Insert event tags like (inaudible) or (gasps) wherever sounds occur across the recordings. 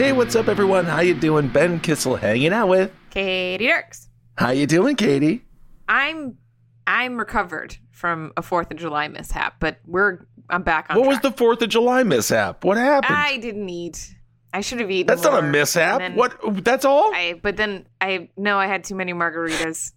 Hey, what's up, everyone? How you doing? Ben Kissel hanging out with. Katy Dirks. How you doing, Katy? I'm I'm recovered from a Fourth of July mishap, but we're I'm back on. What was the Fourth of July mishap? What happened? I didn't eat. I should have eaten. That's not a mishap. What? That's all? I but then I no, I had too many margaritas,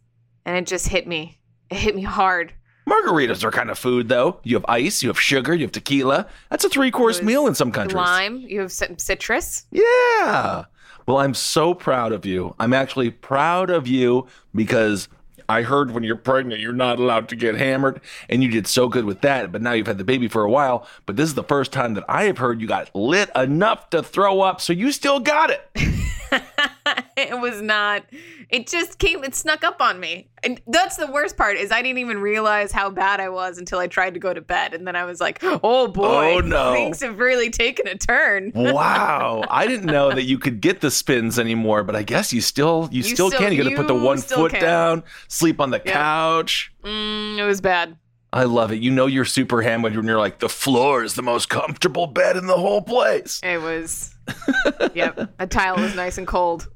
and it just hit me. It hit me hard. Margaritas are kind of food, though. You have ice, you have sugar, you have tequila. That's a three-course meal in some countries. Lime. You have some citrus. Yeah. Well, I'm so proud of you. I'm actually proud of you because I heard when you're pregnant, you're not allowed to get hammered, and you did so good with that. But now you've had the baby for a while. But this is the first time that I have heard you got lit enough to throw up, so you still got it. (laughs) (laughs) it was not. It just came. It snuck up on me, and that's the worst part. Is I didn't even realize how bad I was until I tried to go to bed, and then I was like, "Oh boy, Oh, no. things have really taken a turn." Wow. (laughs) I didn't know that you could get the spins anymore, but I guess you still you, You still, still- can. You got to put the one foot can. down, sleep on the couch. Mm, it was bad. I love it. You know you're super hammered when you're like the floor is the most comfortable bed in the whole place. It was. yep, a tile was nice and cold.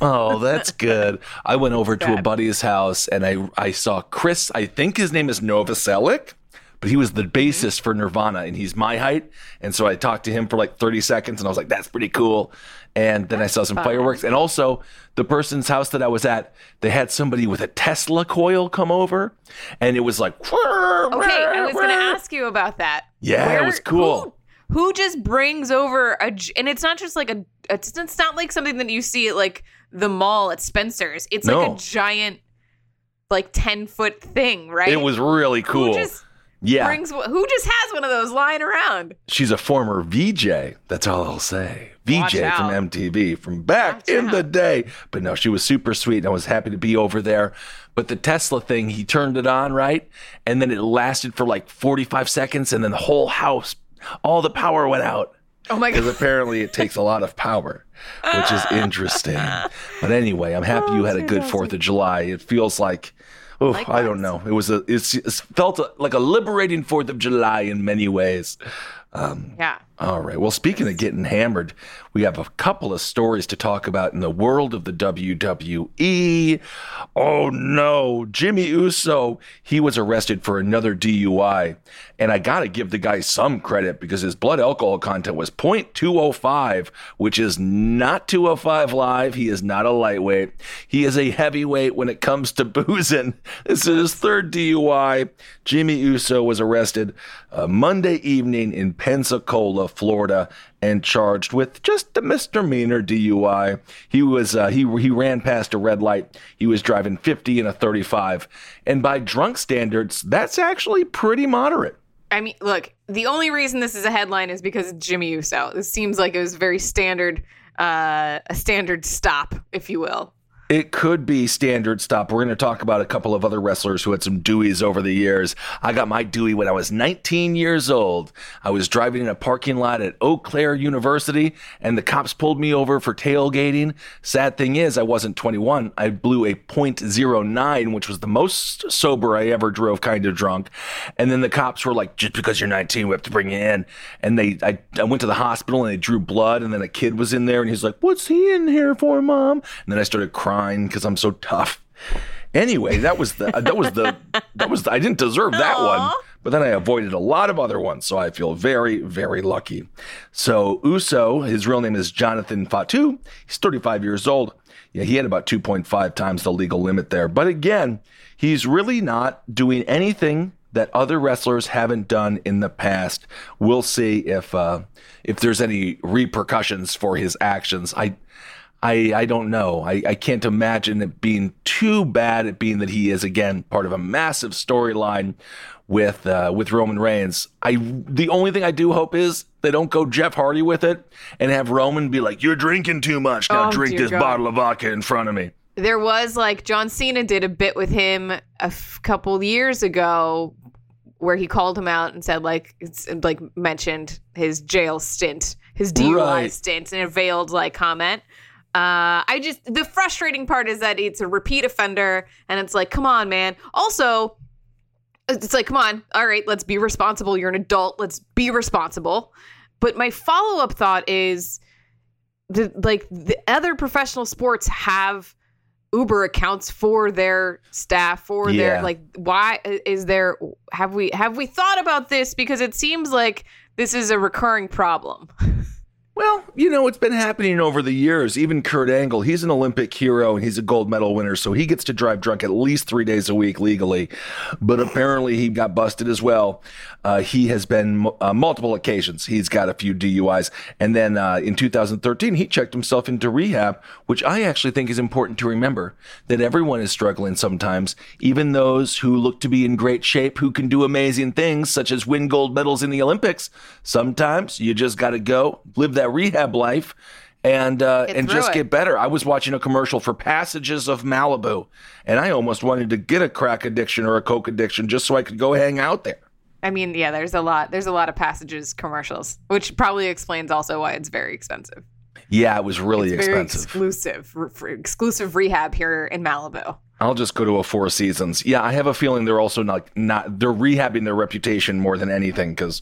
Oh, that's good. I went over to a buddy's house and I I saw Chris. I think his name is Novoselic, but he was the mm-hmm. bassist for Nirvana and he's my height. And so I talked to him for like 30 seconds and I was like, that's pretty cool. And then I saw some fireworks. And also, the person's house that I was at, they had somebody with a Tesla coil come over and it was like, Okay, I was going to ask you about that. Yeah, it was cool. Who, who just brings over a, and it's not just like a, it's, it's not like something that you see at like the mall at Spencer's. It's like a giant, like 10 foot thing, right? It was really cool. Who just yeah. brings, who just has one of those lying around? She's a former VJ. That's all I'll say. VJ from. MTV from back Watch in the day. But no, she was super sweet and I was happy to be over there. But the Tesla thing, he turned it on, right? And then it lasted for like 45 seconds and then the whole house, all the power went out. Oh my God. Because apparently it takes a lot of power, which is (laughs) interesting. But anyway, I'm happy oh, you had a good Fourth of July. It feels like, oh, I don't know. It was a, it's, it's felt like a liberating Fourth of July in many ways. Um, yeah. All right. Well, speaking of getting hammered, we have a couple of stories to talk about in the world of the WWE. Oh no, Jimmy Uso, he was arrested for another DUI. And I got to give the guy some credit because his blood alcohol content was 0.205, which is not 205 live. He is not a lightweight. He is a heavyweight when it comes to (laughs) boozing. This is his third DUI. Jimmy Uso was arrested uh, Monday evening in Pensacola, Florida, and charged with just a misdemeanor DUI. He was uh, he he ran past a red light. He was driving 50 in a 35, and by drunk standards, that's actually pretty moderate. I mean, look, the only reason this is a headline is because Jimmy Uso. This seems like it was very standard, uh, a standard stop, if you will. It could be standard stop. We're going to talk about a couple of other wrestlers who had some Deweys over the years. I got my Dewey when I was 19 years old. I was driving in a parking lot at Eau Claire University, and the cops pulled me over for tailgating. Sad thing is, I wasn't 21. I blew a .09, which was the most sober I ever drove, kind of drunk. And then the cops were like, "Just because you're 19, we have to bring you in." And they, I, I went to the hospital and they drew blood, and then a kid was in there, and he's like, "What's he in here for, mom?" And then I started crying because I'm so tough. Anyway, that was the that was the that was the, I didn't deserve that one, but then I avoided a lot of other ones, so I feel very very lucky. So Uso, his real name is Jonathan Fatu. He's 35 years old. Yeah, he had about 2.5 times the legal limit there, but again, he's really not doing anything that other wrestlers haven't done in the past. We'll see if uh, if there's any repercussions for his actions. I I, I don't know. I, I can't imagine it being too bad at being that he is again part of a massive storyline with uh, with Roman Reigns. I the only thing I do hope is they don't go Jeff Hardy with it and have Roman be like, "You're drinking too much. Now Oh, drink this God. bottle of vodka in front of me." There was like John Cena did a bit with him a f- couple years ago where he called him out and said like it's like mentioned his jail stint, his DUI Right. stint, and a veiled like comment. Uh, I just the frustrating part is that it's a repeat offender, and it's like, come on, man. Also, it's like, come on, all right, let's be responsible. You're an adult. Let's be responsible. But my follow up thought is, the like the other professional sports have Uber accounts for their staff for Yeah. their like why is there have we have we thought about this because it seems like this is a recurring problem. (laughs) Well, you know, it's been happening over the years. Even Kurt Angle, he's an Olympic hero and he's a gold medal winner, so he gets to drive drunk at least three days a week legally. But apparently, he got busted as well. Uh, he has been uh, multiple occasions. He's got a few DUIs. And then uh, in 2013, he checked himself into rehab, which I actually think is important to remember that everyone is struggling sometimes, even those who look to be in great shape, who can do amazing things, such as win gold medals in the Olympics. Sometimes you just got to go live that rehab life and uh, and just it. get better. I was watching a commercial for Passages of Malibu, and I almost wanted to get a crack addiction or a coke addiction just so I could go hang out there. I mean, yeah, there's a lot there's a lot of passages commercials, which probably explains also why it's very expensive. Yeah, it was really It's very expensive. exclusive re- exclusive rehab here in Malibu. I'll just go to a Four Seasons. Yeah, I have a feeling they're also not not they're rehabbing their reputation more than anything because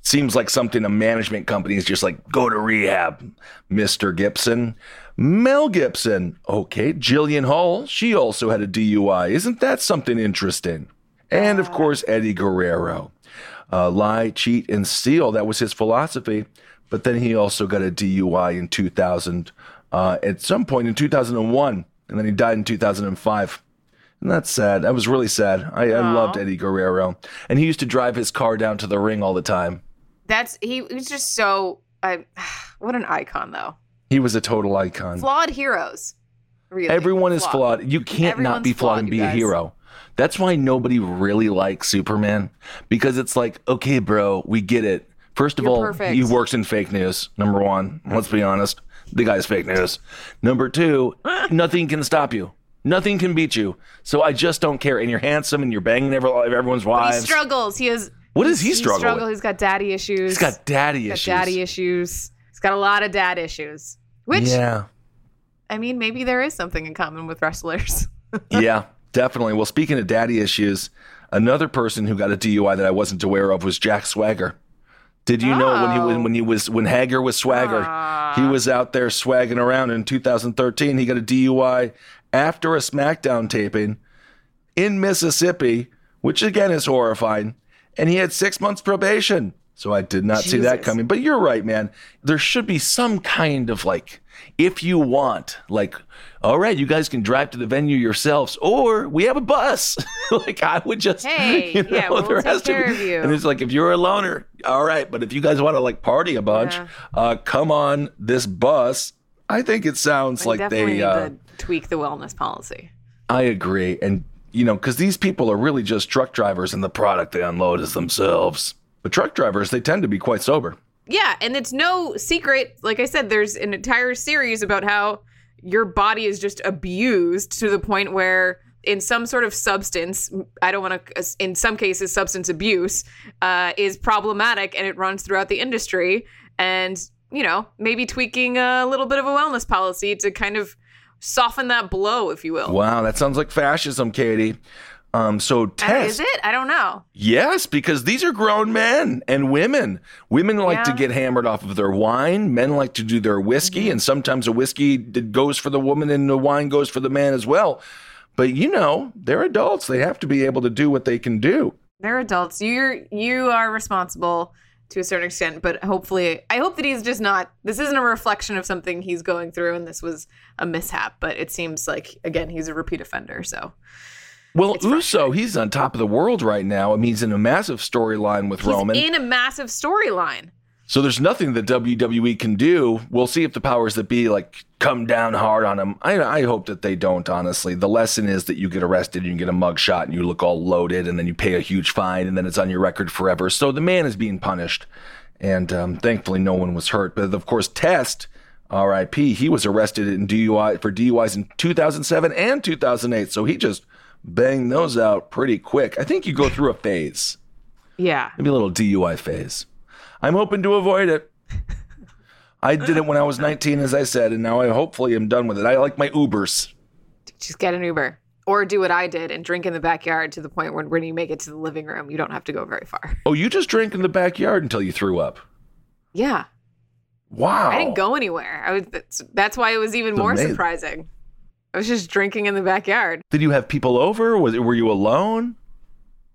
it seems like something a management company is just like go to rehab. Mr. Gibson, Mel Gibson, okay, Jillian Hall, she also had a DUI. Isn't that something interesting? And of course, Eddie Guerrero, uh, lie, cheat, and steal. That was his philosophy. But then he also got a DUI in 2000, uh, at some point in 2001, and then he died in 2005. And that's sad. That was really sad. I, I loved Eddie Guerrero, and he used to drive his car down to the ring all the time. That's he was just so I (sighs) what an icon though. He was a total icon. Flawed heroes. Really. Everyone is flawed. You can't not be flawed and be a hero. That's why nobody really likes Superman because it's like, okay, bro, we get it. First of You're all, perfect. he works in fake news. Number one, let's be honest, the guy's fake news. Number two, (laughs) nothing can stop you. Nothing can beat you. So I just don't care. And you're handsome and you're banging every, everyone's He struggles. He has What does he struggle struggle. with? He's got daddy issues. He's got daddy He's issues. got daddy issues. He's got a lot of dad issues. Which Yeah. I mean, maybe there is something in common with wrestlers. (laughs) yeah, definitely. Well, speaking of daddy issues, another person who got a DUI that I wasn't aware of was Jack Swagger. Did you know when he was Oh. when he was when Hager was Swagger, he ah. was out there swagging around in 2013. He got a DUI after a SmackDown taping in Mississippi, which again is horrifying, and he had six months probation. So I did not see that coming. But you're right, man. There should be some kind of like, if you want, like, all right, you guys can drive to the venue yourselves, or we have a bus. (laughs) like I would just, Hey, (laughs) you know, yeah, we'll there take has to be- of you. And it's like if you're a loner, all right, but if you guys want to like party a bunch, Yeah. uh, come on this bus. I think it sounds like they. need Uh, to tweak the wellness policy. I agree, and you know, because these people are really just truck drivers, and the product they unload is themselves. But truck drivers, they tend to be quite sober. Yeah, and it's no secret. Like I said, there's an entire series about how your body is just abused to the point where in some sort of substance i don't want to in some cases substance abuse uh, is problematic and it runs throughout the industry and you know maybe tweaking a little bit of a wellness policy to kind of soften that blow if you will Wow, that sounds like fascism, Katy. Um, so test. is it i don't know Yes, because these are grown men and women. Women like to get hammered off of their wine. Men like to do their whiskey, Mm-hmm. and sometimes a whiskey goes for the woman and the wine goes for the man as well. But you know, they're adults. They have to be able to do what they can do. they're adults you're you are responsible to a certain extent but hopefully i hope that he's just not this isn't a reflection of something he's going through and this was a mishap but it seems like again he's a repeat offender so Well, Uso, he's on top of the world right now. I mean, he's in a massive storyline with Roman. he's Roman. in a massive storyline So there's nothing that WWE can do. We'll see if the powers that be like come down hard on him. I, I hope that they don't. Honestly, the lesson is that you get arrested and you get a mug shot and you look all loaded and then you pay a huge fine and then it's on your record forever. So the man is being punished, and um, thankfully no one was hurt. But of course, Test, R.I.P. He was arrested in DUI for DUIs in 2007 and 2008. So he just banged those out pretty quick. I think you go through a phase yeah maybe a little DUI phase. I'm hoping to avoid it. I did it when I was 19, as I said, and now I hopefully am done with it. I like my Ubers. just get an uber or do what i did and drink in the backyard to the point where when you make it to the living room you don't have to go very far Oh, you just drank in the backyard until you threw up. yeah Wow. i didn't go anywhere i was that's, that's why it was even more amazing. surprising i was just drinking in the backyard Did you have people over? Was were you alone?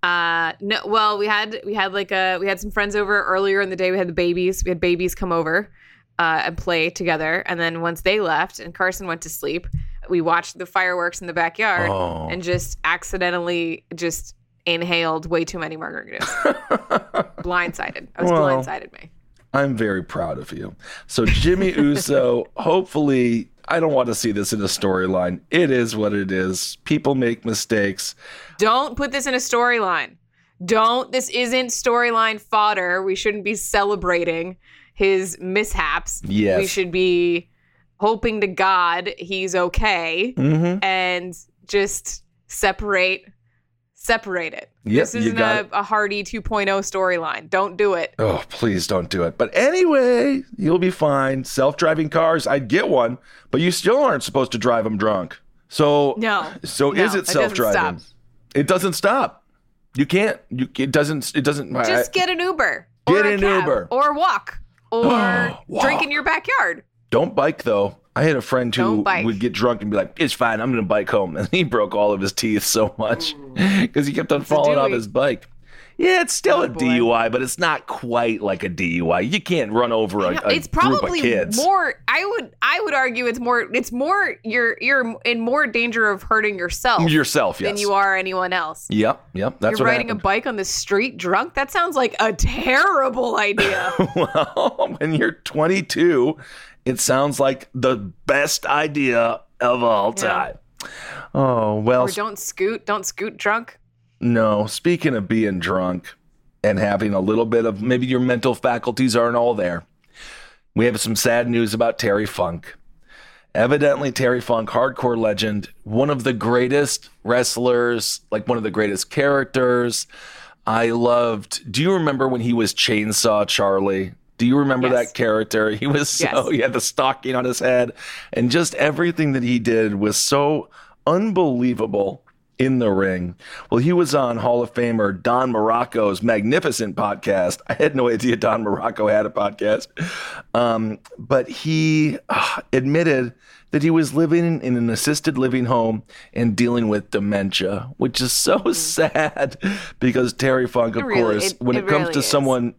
Uh no well we had we had like a we had some friends over earlier in the day we had the babies we had babies come over uh and play together and then once they left and Carson went to sleep we watched the fireworks in the backyard Oh. and just accidentally just inhaled way too many margaritas (laughs) blindsided I was Well. blindsided me I'm very proud of you. So Jimmy Uso, (laughs) hopefully, I don't want to see this in a storyline. It is what it is. People make mistakes. don't put this in a storyline don't this isn't storyline fodder we shouldn't be celebrating his mishaps Yes. we should be hoping to god he's okay Mm-hmm. and just separate separate it Yep, this isn't a, a hardy 2.0 storyline don't do it Oh, please don't do it. But anyway, you'll be fine. Self driving cars, I'd get one, but you still aren't supposed to drive them drunk. So, No. So No, is it self driving? It doesn't stop. You can't. You it doesn't. It doesn't. just I- get an uber Get an Uber. or walk or (gasps) Walk. drink in your backyard don't bike though. I had a friend who would get drunk and be like, "It's fine. I'm going to bike home," (laughs) and he broke all of his teeth so much (laughs) because he kept on falling off his bike. Yeah, it's still oh, a Oh, boy. DUI, but it's not quite like a DUI. You can't run over a, a it's probably kids. more i would i would argue it's more it's more you're you're in more danger of hurting yourself yourself. Yes. than you are anyone else Yep, yep. That's you're riding happened. a bike on the street drunk that sounds like a terrible idea (laughs) well, when you're 22, it sounds like the best idea of all Yeah. time. Oh, well, or don't scoot don't scoot drunk no. Speaking of being drunk and having a little bit of maybe your mental faculties aren't all there, we have some sad news about Terry Funk. Evidently, Terry Funk, hardcore legend, one of the greatest wrestlers, like one of the greatest characters. I loved. Do you remember when he was Chainsaw Charlie? Do you remember Yes. that character? (laughs) He was so, Yes. he had the stocking on his head, and just everything that he did was so unbelievable in the ring. Well, he was on Hall of Famer Don Muraco's magnificent podcast. I had no idea Don Muraco had a podcast. Um, but he uh, admitted that he was living in an assisted living home and dealing with dementia, which is so (laughs) sad because Terry Funk, of. Really- course, it- when it it, comes really to is. someone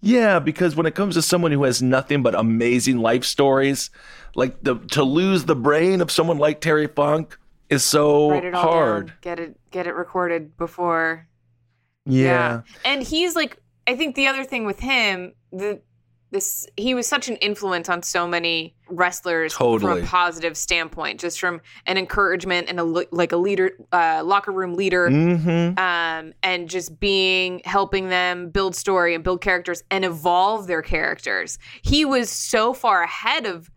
yeah, because when it comes to someone who has nothing but amazing life stories, like the to lose the brain of someone like Terry Funk is so write it all hard. down get it get it recorded before Yeah. and he's like i think the other thing with him the this he was such an influence on so many wrestlers Totally. from a positive standpoint just from an encouragement and a like a leader uh, locker room leader Mm-hmm. um, and just being helping them build story and build characters and evolve their characters. He was so far ahead of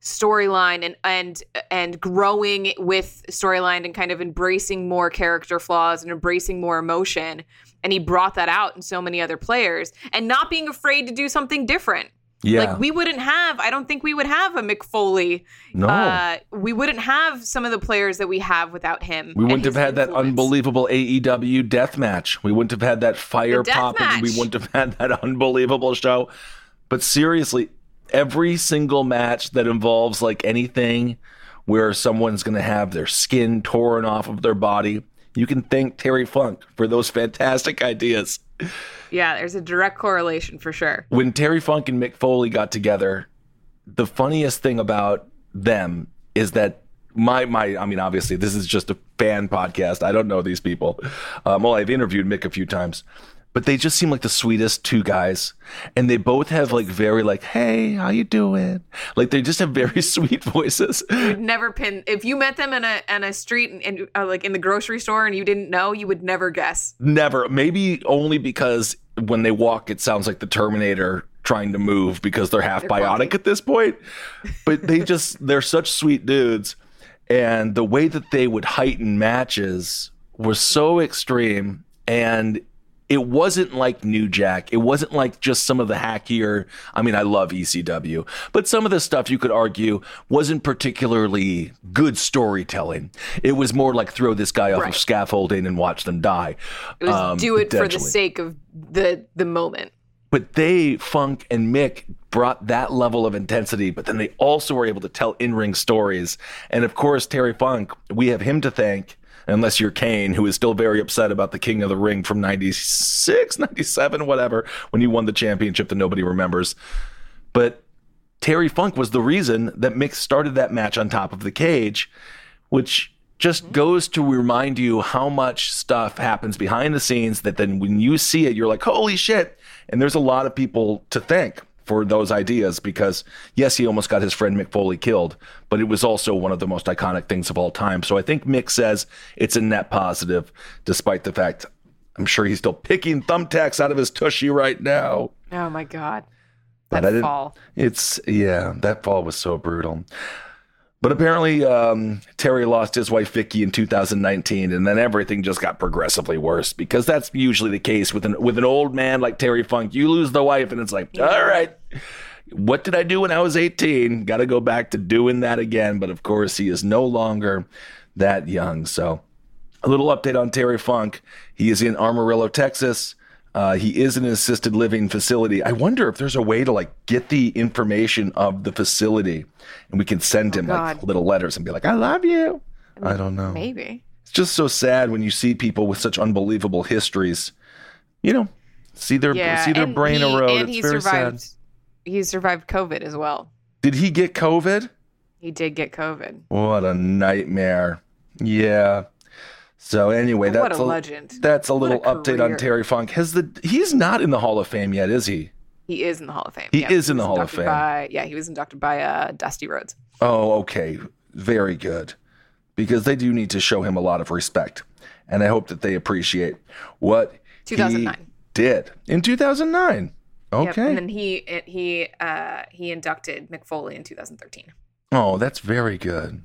storyline and and and growing with storyline and kind of embracing more character flaws and embracing more emotion and he brought that out in so many other players and not being afraid to do something different Yeah. like we wouldn't have i don't think we would have a Mick Foley no. uh, we wouldn't have some of the players that we have without him we wouldn't have had that unbelievable AEW death match. We wouldn't have had that fire pop. popping. We wouldn't have had that unbelievable show. But seriously, every single match that involves like anything where someone's going to have their skin torn off of their body, you can thank Terry Funk for those fantastic ideas. yeah there's a direct correlation for sure when Terry Funk and Mick Foley got together, the funniest thing about them is that my my I mean obviously this is just a fan podcast. I don't know these people. Um, well, I've interviewed Mick a few times, but they just seem like the sweetest two guys, and they both have like very like hey how you doing like they just have very (laughs) sweet voices. You'd never pin if you met them in a in a street and, and uh, like in the grocery store and you didn't know, you would never guess. Never, maybe only because when they walk, it sounds like the Terminator trying to move because they're half They're bionic clumsy. at this point. But they (laughs) just, they're such sweet dudes. And the way that they would heighten matches was so extreme. And it wasn't like New Jack. It wasn't like just some of the hackier. I mean, I love ECW, but some of the stuff you could argue wasn't particularly good storytelling. It was more like throw this guy off Right. of scaffolding and watch them die. It was Um, do it for the sake of the the moment. But they, Funk and Mick, brought that level of intensity, but then they also were able to tell in ring stories. And of course, Terry Funk, we have him to thank, unless you're Kane, who is still very upset about the King of the Ring from 96, 97, whatever, when he won the championship that nobody remembers. But Terry Funk was the reason that Mick started that match on top of the cage, which just mm-hmm. goes to remind you how much stuff happens behind the scenes that then when you see it, you're like, holy shit. And there's a lot of people to thank for those ideas because, yes, he almost got his friend Mick Foley killed, but it was also one of the most iconic things of all time. So I think Mick says it's a net positive, despite the fact I'm sure he's still picking thumbtacks out of his tushy right now. Oh my god. That fall. It's yeah, that fall was so brutal. But apparently, um, Terry lost his wife Vicky in 2019, and then everything just got progressively worse because that's usually the case with an with an old man like Terry Funk. You lose the wife, and it's like, all right, what did I do when I was 18? Got to go back to doing that again. But of course, he is no longer that young. So, a little update on Terry Funk. He is in Amarillo, Texas. Uh, he is in an assisted living facility. I wonder if there's a way to like get the information of the facility, and we can send him like little letters and be like, "I love you." I don't know. Maybe. It's just so sad when you see people with such unbelievable histories. You know, see their Yeah. see their and brain he, erode. It's he very survived sad. he survived COVID as well. Did he get COVID? He did get COVID. What a nightmare. Yeah. So anyway, What that's a legend. That's a What a little update on. Terry Funk. Has the he's not in the Hall of Fame yet, is he? He is in the Hall of Fame. He is in the Hall of Fame. By, yeah, he was inducted by uh, Dusty Rhodes. Oh, okay. Very good. Because they do need to show him a lot of respect. And I hope that they appreciate what 2009. he did in 2009. Yep, Okay. And then he he uh, he inducted Mick Foley in 2013. oh, that's very good.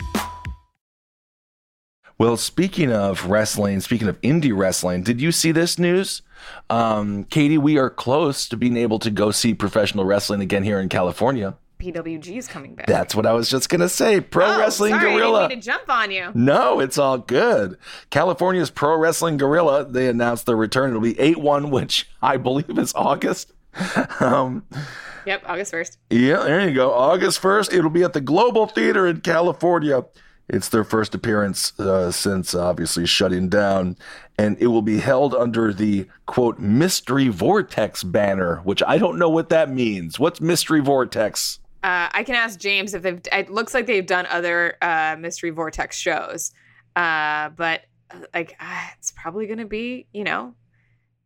Well, speaking of wrestling, speaking of indie wrestling, did you see this news? Um, Katy, we are close to being able to go see professional wrestling again here in California. PWG is coming back. That's what I was just going to say. Pro oh, Wrestling sorry, Guerrilla. I didn't mean to jump on you. No, it's all good. California's Pro Wrestling Guerrilla, they announced their return. It'll be 8 1, which (laughs) I believe is August. (laughs) um, Yep, August 1st. yeah, there you go. August 1st, it'll be at the Global Theater in California. It's their first appearance uh, since obviously shutting down. And it will be held under the quote, Mystery Vortex banner, which I don't know what that means. What's Mystery Vortex? Uh, I can ask James if they've. It looks like they've done other uh, Mystery Vortex shows, uh, but uh, like uh, it's probably going to be, you know.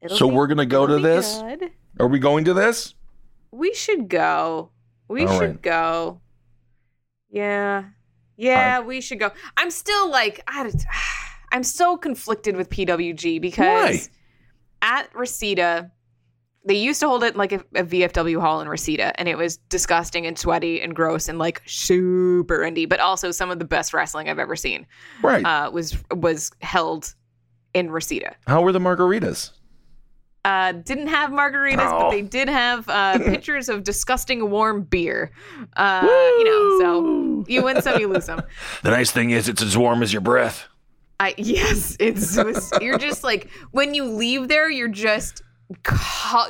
it'll So be- we're gonna go to this? good. Are we going to this? We should go. We All should right. go. Yeah, yeah, we should go. I'm still like, I, (sighs) I'm so conflicted with PWG because at Reseda, they used to hold it like a, a VFW hall in Reseda, and it was disgusting and sweaty and gross and like super indie, but also some of the best wrestling I've ever seen Right. uh, was was held in Reseda. How were the margaritas? Uh, didn't have margaritas, Oh. but they did have uh, (laughs) pictures of disgusting warm beer. Uh, you know, so you win some, you lose some. (laughs) The nice thing is, it's as warm as your breath. I yes, it's, it's you're just like when you leave there, you're just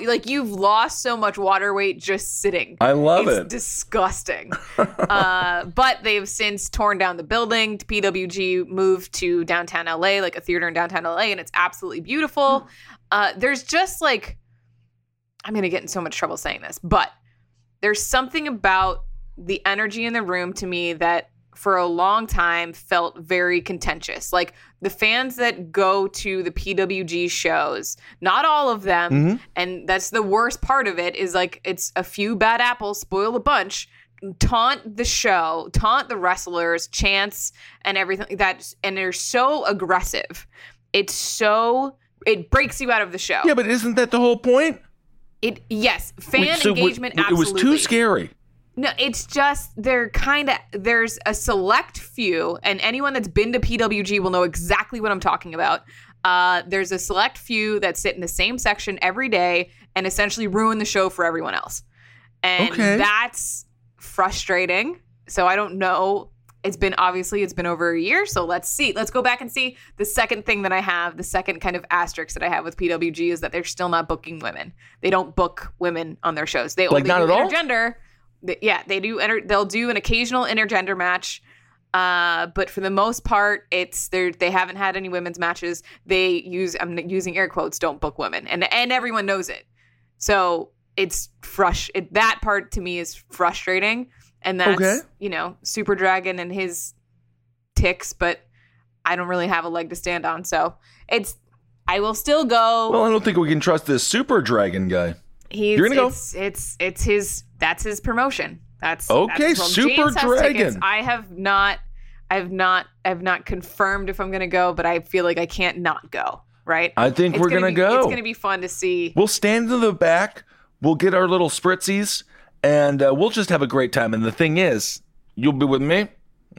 like you've lost so much water weight just sitting. I love it's it. disgusting. (laughs) uh, but they've since torn down the building. PWG moved to downtown LA, like a theater in downtown LA, and it's absolutely beautiful. Uh, there's just like, I'm gonna get in so much trouble saying this, but there's something about the energy in the room to me that for a long time felt very contentious. Like the fans that go to the PWG shows, not all of them, Mhm. and that's the worst part of it is like it's a few bad apples spoil a bunch taunt the show taunt the wrestlers chants and everything that and they're so aggressive it's so it breaks you out of the show Yeah, but isn't that the whole point? it yes fan Wait, so w- engagement w- it was too scary. no, it's just they're kind of there's a select few, and anyone that's been to PWG will know exactly what I'm talking about. Uh, there's a select few that sit in the same section every day and essentially ruin the show for everyone else, and Okay. that's frustrating. So I don't know. It's been obviously it's been over a year, so let's see. Let's go back and see. The second thing that I have, the second kind of asterisk that I have with PWG is that they're still not booking women. They don't book women on their shows. They Like, only not do at intergender. Th- Yeah, they do. Enter, they'll do an occasional intergender match, uh, but for the most part, it's they they haven't had any women's matches. They use I'm using air quotes. Don't book women, and and everyone knows it. So it's frust. It, that part to me is frustrating, and that's Okay. you know Super Dragon and his ticks, but I don't really have a leg to stand on. So it's I will still go. Well, I don't think we can trust this super dragon guy. He's, You're gonna go? It's, it's it's his. That's his promotion. That's Okay, that's, Super. Dragon. I have not. I've not. I've not confirmed if I'm gonna go, but I feel like I can't not go. Right. I think It's we're gonna be, go. It's gonna be fun to see. We'll stand in the back. We'll get our little spritzies, and uh, we'll just have a great time. And the thing is, you'll be with me.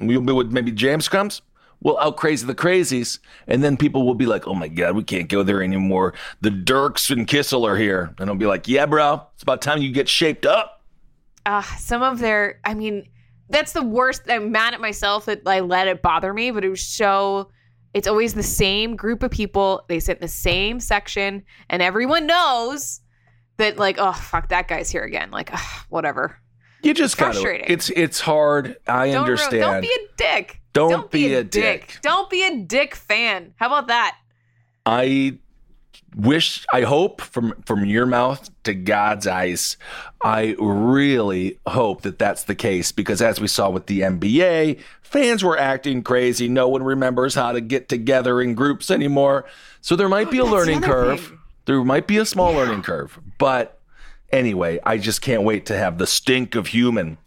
You'll be with maybe James comes. We'll out crazy the crazies, and then people will be like, "Oh my god, we can't go there anymore." The Dirks and Kissel are here, and I'll be like, "Yeah, bro, it's about time you get shaped up." uh, some of their i mean that's the worst i'm mad at myself that i let it bother me but it was so it's always the same group of people they sit in the same section and everyone knows that like oh fuck that guy's here again like ugh, whatever You just gotta. It's it's hard. I don't, understand. don't be a dick Don't be a dick. don't be a dick fan how about that I wish I hope from from your mouth to God's eyes I really hope that that's the case because as we saw with the NBA fans were acting crazy no one remembers how to get together in groups anymore so there might be a (gasps) learning curve thing. There might be a small learning curve but anyway I just can't wait to have the stink of human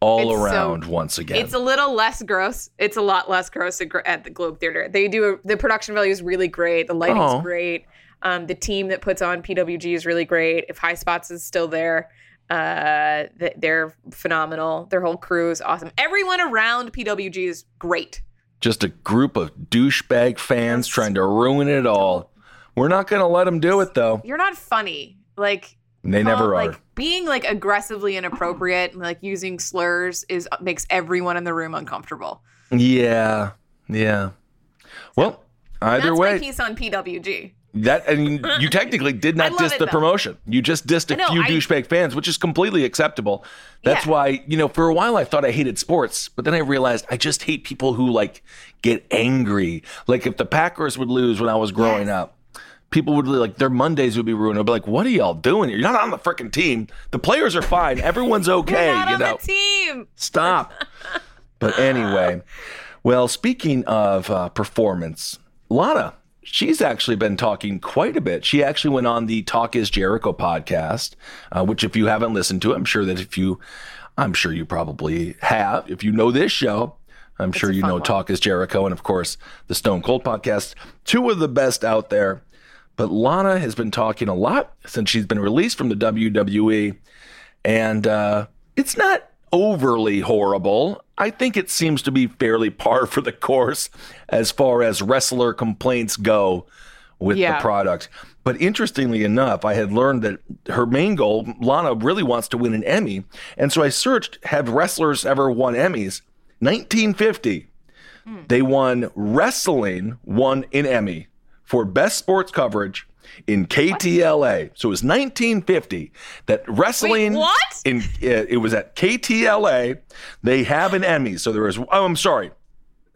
all It's so- around once again It's a little less gross. It's a lot less gross at, at the Globe Theater. They do a, the production value is really great. The lighting's Oh. great. Um, the team that puts on PWG is really great. If High Spots is still there, uh, they're phenomenal. Their whole crew is awesome. Everyone around PWG is great. just a group of douchebag fans trying to ruin it all. We're not going to let them do it though. You're not funny. Like They never are. Like being like aggressively inappropriate and like using slurs is makes everyone in the room uncomfortable. Yeah, yeah. Well, either That's way, my piece on PWG. that and you (laughs) technically did not diss it, the though. promotion. You just dissed a know, few I- douchebag fans, which is completely acceptable. That's Yeah. why you know for a while I thought I hated sports, but then I realized I just hate people who like get angry. Like if the Packers would lose when I was growing Yes. up. People would like their Mondays would be ruined. I'd be like, "What are y'all doing? You're not on the freaking team. The players are fine. Everyone's okay. You on know, the team. stop." but anyway, well, speaking of uh, performance, Lana, she's actually been talking quite a bit. She actually went on the Talk Is Jericho podcast, uh, which if you haven't listened to, I'm sure that if you, I'm sure you probably have. If you know this show. I'm sure you know one. Talk is Jericho and, of course, the Stone Cold podcast. Two of the best out there. But Lana has been talking a lot since she's been released from the WWE. And uh, it's not overly horrible. I think it seems to be fairly par for the course as far as wrestler complaints go with Yeah. the product. But interestingly enough, I had learned that her main goal, Lana really wants to win an Emmy. And so I searched, have wrestlers ever won Emmys? 1950, they won wrestling, won an Emmy for best sports coverage in KTLA. So it was 1950 that wrestling. Wait, what? In uh, it was at KTLA. They have an Emmy. So there was. Oh, I'm sorry,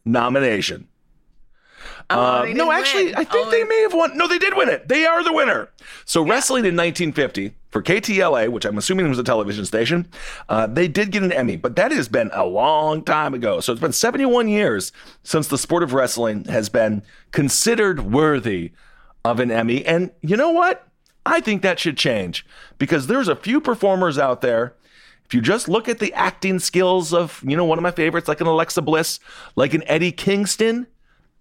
nomination. Oh, Uh, no, actually, win. I think Oh, they may have won. No, they did win it. They are the winner. So, wrestling in 1950 for KTLA, which I'm assuming was a television station, uh, they did get an Emmy, but that has been a long time ago. So, it's been 71 years since the sport of wrestling has been considered worthy of an Emmy. And you know what? I think that should change because there's a few performers out there. If you just look at the acting skills of, you know, one of my favorites, like an Alexa Bliss, like an Eddie Kingston,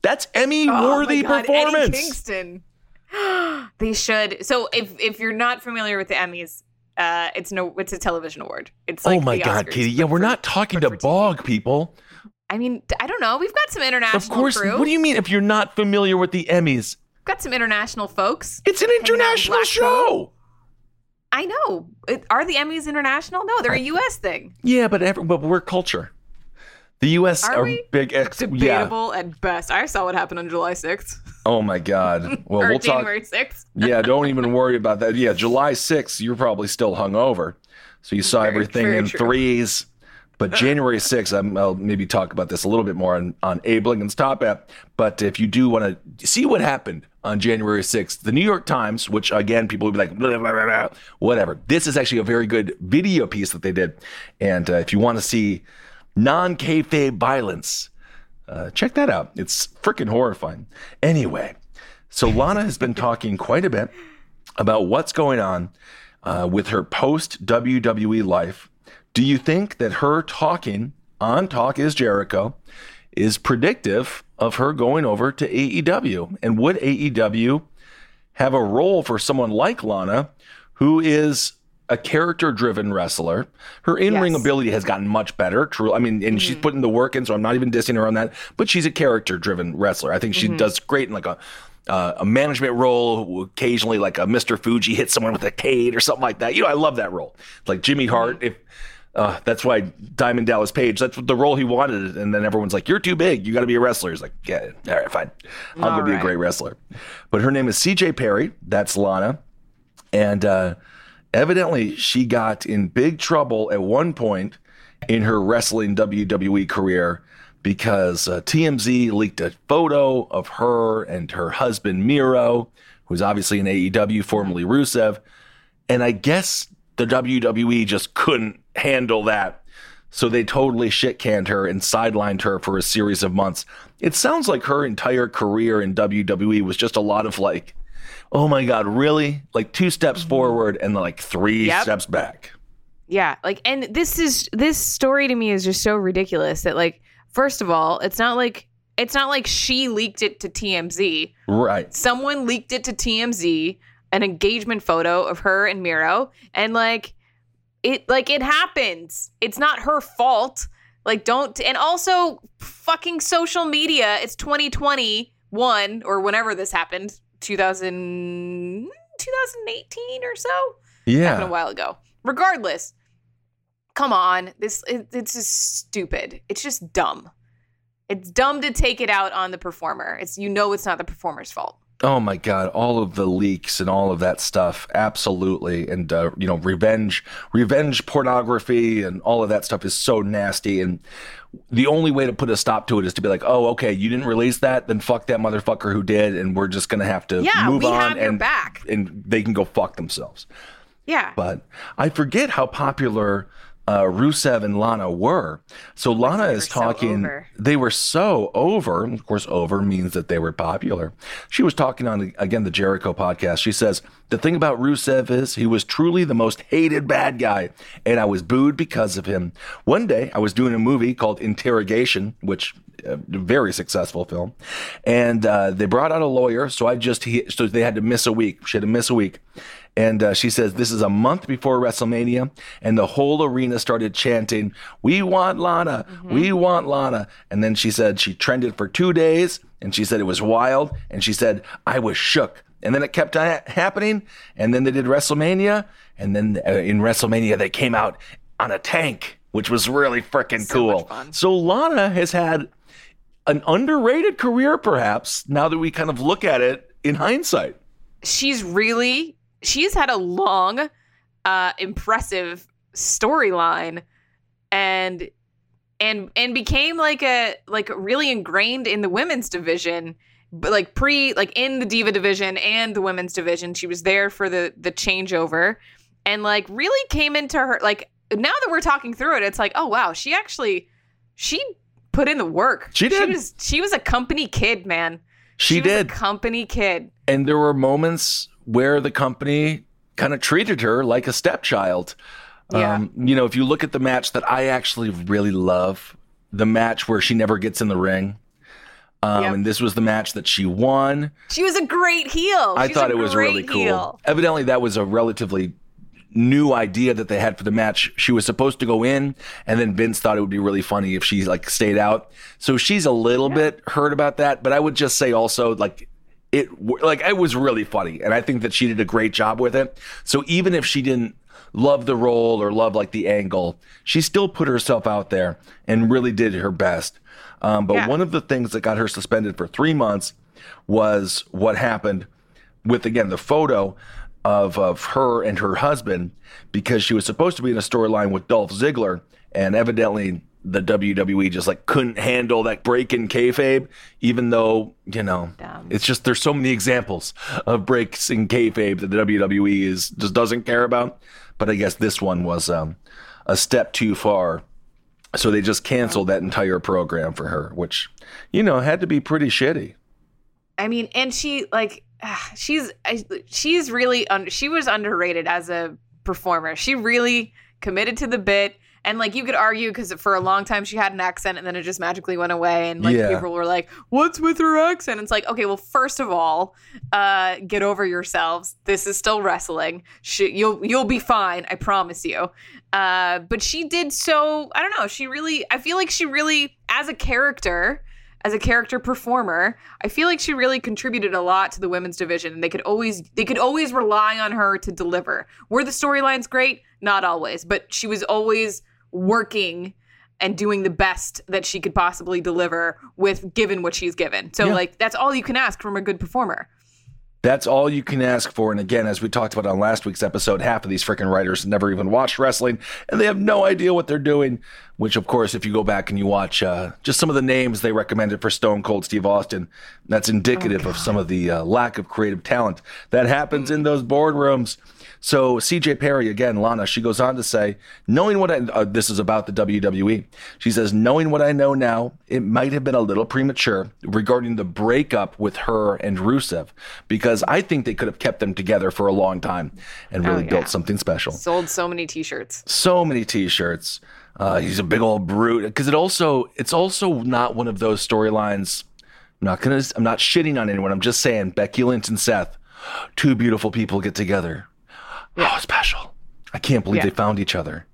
that's Emmy Oh worthy God, performance. Eddie Kingston. (gasps) they should. So if if you're not familiar with the Emmys, uh, it's no, it's a television award. It's like oh my God, Oscars, Katy. Yeah, we're for- not talking to TV. bog people. I mean, I don't know. We've got some international. Of course. crew. What do you mean if you're not familiar with the Emmys? We've got some international folks. It's an Hanging out in international show. I know. Are the Emmys international? No, they're a U.S. thing. Yeah, but every, but we're culture. The U.S. Are are, big. Ex- yeah. Debatable at best. I saw what happened on July 6th Oh my God. (laughs) Well, we'll talk. January 6th. (laughs) yeah, don't even worry about that. Yeah, July 6th, you're probably still hungover. So you saw Very- everything very in true. threes. But (laughs) January 6th, I'm, I'll maybe talk about this a little bit more on, on Abe Lincoln's Top Hat. But if you do want to see what happened on January 6th, the New York Times, which again, people would be like, blah, blah, blah, whatever. This is actually a very good video piece that they did. And uh, if you want to see non kayfabe violence, uh, check that out. It's freaking horrifying. Anyway, so Lana has been talking quite a bit about what's going on uh, with her post WWE life. Do you think that her talking on Talk is Jericho is predictive of her going over to AEW? And would AEW have a role for someone like Lana, who is a character driven wrestler? Her in ring Yes. ability has gotten much better. True. I mean, and she's putting the work in, so I'm not even dissing her on that, but she's a character driven wrestler. I think she does great in like a, uh, a management role, occasionally like a Mr. Fuji hits someone with a cane or something like that. You know, I love that role. Like Jimmy Hart, if uh, that's why Diamond Dallas Page, that's the role he wanted. And then everyone's like, You're too big. You got to be a wrestler. He's like, Yeah, all right, fine. I'll All go be a great wrestler. But her name is CJ Perry. That's Lana. And uh, evidently, she got in big trouble at one point in her wrestling WWE career because uh, TMZ leaked a photo of her and her husband, Miro, who's obviously in AEW, formerly Rusev. And I guess the WWE just couldn't handle that. So they totally shit canned her and sidelined her for a series of months. It sounds like her entire career in WWE was just a lot of like, oh my God, really? Like two steps mm-hmm. forward and like three Yep. steps back. Yeah, like and this is this story to me is just so ridiculous that like first of all, it's not like it's not like she leaked it to TMZ. Right. Someone leaked it to TMZ, an engagement photo of her and Miro, and like it like it happens. It's not her fault. Like don't and also fucking social media. It's 2021 or whenever this happened, 2000 2018 or so Yeah. happened a while ago. Regardless, come on, this it, it's just stupid. It's just dumb. It's dumb to take it out on the performer. It's you know it's not the performer's fault. Oh my God! All of the leaks and all of that stuff, absolutely, and uh, you know, revenge, revenge pornography, and all of that stuff is so nasty. And the only way to put a stop to it is to be like, oh, okay, you didn't release that, then fuck that motherfucker who did, and we're just gonna have to Yeah, move we on have your and back. and they can go fuck themselves. Yeah. But I forget how popular uh, Rusev and Lana were. So Lana is were so talking. they were so over. Of course, over means that they were popular. She was talking on again the Jericho podcast. She says the thing about Rusev is he was truly the most hated bad guy, and I was booed because of him. One day, I was doing a movie called Interrogation, which a very successful film, and uh, they brought out a lawyer. So I just he, so they had to miss a week. She had to miss a week. And uh, she says this is a month before WrestleMania, and the whole arena started chanting, "We want Lana, we want Lana." And then she said she trended for two days, and she said it was wild, and she said I was shook. And then it kept ha- happening, and then they did WrestleMania, and then uh, in WrestleMania they came out on a tank, which was really freaking So cool. So Lana has had an underrated career, perhaps, now that we kind of look at it in hindsight. she's really she's had a long uh impressive storyline and and and became like a like really ingrained in the women's division but like pre like in the diva division and the women's division she was there for the the changeover and like really came into her like now that we're talking through it it's like oh wow she actually she put in the work She did. she was she was a company kid man She, was a did. company kid and there were moments where the company kind of treated her like a stepchild. Yeah. Um, you know, if you look at the match that I actually really love, the match where she never gets in the ring. Um, Yep. And this was the match that she won. She was a great heel. I She's thought it was really cool. heel. Evidently, that was a relatively new idea that they had for the match. She was supposed to go in, and then Vince thought it would be really funny if she like stayed out. So she's a little bit hurt about that. But I would just say also like it like it was really funny, and I think that she did a great job with it. So even if she didn't love the role or love like the angle, she still put herself out there and really did her best. Um, but Yeah. one of the things that got her suspended for three months was what happened with again the photo of of her and her husband because she was supposed to be in a storyline with Dolph Ziggler, and evidently the WWE just like couldn't handle that break in kayfabe, even though you know Dumb. it's just there's so many examples of breaks in kayfabe that the WWE is just doesn't care about. But I guess this one was um, a step too far. So they just canceled that entire program for her, which, you know, had to be pretty shitty. I mean, and she like ah, she's she's really un- she was underrated as a performer. She really committed to the bit. And like you could argue because for a long time she had an accent and then it just magically went away and like Yeah. people were like, "What's with her accent?" It's like, okay, well, first of all, uh, get over yourselves. This is still wrestling. She, you'll you'll be fine. I promise you. Uh, but she did so. I don't know. She really. I feel like she really, as a character, as a character performer, I feel like she really contributed a lot to the women's division. And they could always they could always rely on her to deliver. Were the storylines great? Not always, but she was always working and doing the best that she could possibly deliver with given what she's given. So Yeah. like that's all you can ask from a good performer. That's all you can ask for. And again, as we talked about on last week's episode, half of these freaking writers never even watched wrestling and they have no idea what they're doing. Which, of course, if you go back and you watch uh, just some of the names they recommended for Stone Cold Steve Austin, that's indicative of some of the uh, lack of creative talent that happens in those boardrooms. So, CJ Perry, again, Lana, she goes on to say, knowing what I, uh, this is about the WWE, she says, knowing what I know now, it might have been a little premature regarding the breakup with her and Rusev, because I think they could have kept them together for a long time and really Oh, yeah. built something special. Sold so many t-shirts. so many t-shirts. Uh, he's a big old brute. Because it also it's also not one of those storylines i'm not gonna i'm not shitting on anyone. I'm just saying becky lynch and seth two beautiful people get together oh special i can't believe Yeah. they found each other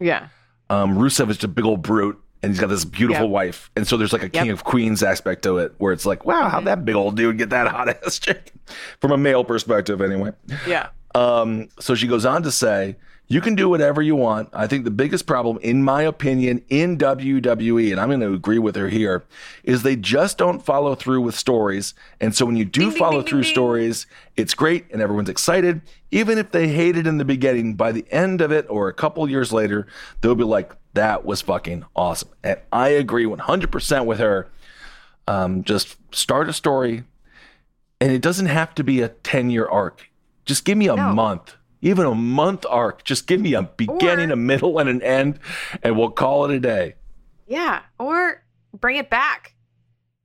Yeah. um, rusev is just a big old brute and he's got this beautiful Yep. wife and so there's like a king Yep. of queens aspect to it where it's like wow how'd that big old dude get that (laughs) hot ass chick from a male perspective anyway Yeah. Um, so she goes on to say, you can do whatever you want. I think the biggest problem, in my opinion, in WWE, and I'm going to agree with her here, is they just don't follow through with stories. And so when you do Ding, follow ding, through ding. stories, it's great and everyone's excited. Even if they hate it in the beginning, by the end of it or a couple years later, they'll be like, that was fucking awesome. And I agree 100% with her. Um, just start a story, and it doesn't have to be a 10 year arc. Just give me a No. month, even a month arc. Just give me a beginning, Or- a middle, and an end, and we'll call it a day. Yeah, or bring it back.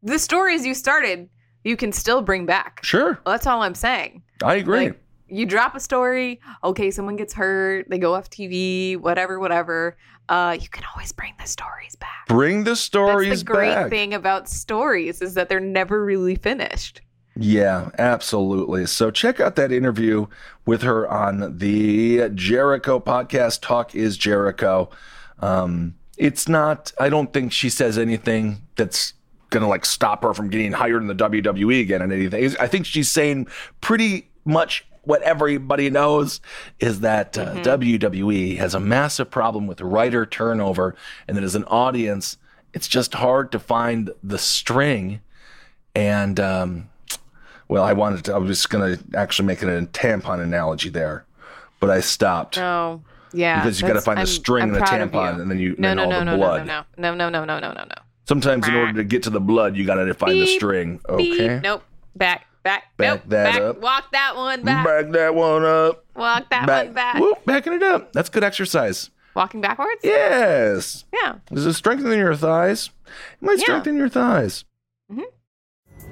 The stories you started, you can still bring back. Sure, That's all I'm saying. I agree. Like, you drop a story, okay, someone gets hurt, they go off TV, whatever, whatever. Uh, you can always bring the stories back. Bring the stories That's the great back. thing about stories is that they're never really finished. Yeah, absolutely. So check out that interview with her on the Jericho podcast. Talk is Jericho. Um, it's not. I don't think she says anything that's gonna like stop her from getting hired in the WWE again and anything. I think she's saying pretty much what everybody knows is that uh, WWE has a massive problem with writer turnover, and that as an audience, it's just hard to find the string. And um, well, I wanted to, I was going to actually make it a tampon analogy there, but I stopped. No. Oh, yeah. Because you got to find I'm, string I'm and a tampon and then you, no, and no, all no, the no, blood. No, no, no, no, no, no, no, no. Sometimes in order to get to the blood, you got to find beep, the string. Okay. Beep, nope. Back. Back, back nope, that back, up. Walk that one back. Back that one up. Walk that back. one back. Whoop, backing it up. That's good exercise. Walking backwards? Yes. Yeah. Does it strengthen your thighs? It might yeah. strengthen your thighs. Mm-hmm.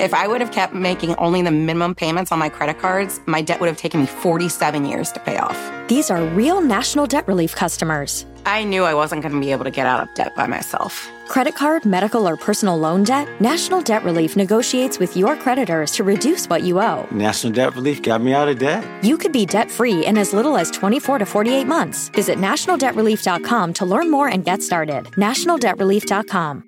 If I would have kept making only the minimum payments on my credit cards, my debt would have taken me 47 years to pay off. These are real National Debt Relief customers. I knew I wasn't going to be able to get out of debt by myself. Credit card, medical, or personal loan debt? National Debt Relief negotiates with your creditors to reduce what you owe. National Debt Relief got me out of debt. You could be debt free in as little as 24 to 48 months. Visit nationaldebtrelief.com to learn more and get started. Nationaldebtrelief.com.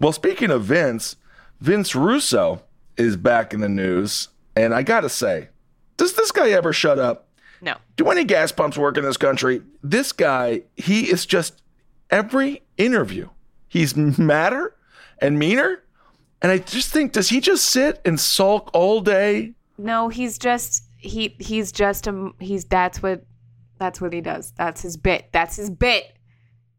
Well, speaking of Vince, Vince Russo is back in the news. And I got to say, does this guy ever shut up? No. Do any gas pumps work in this country? This guy, he is just every interview, he's madder and meaner. And I just think, does he just sit and sulk all day? No, he's just he he's just a he's that's what that's what he does. That's his bit. That's his bit.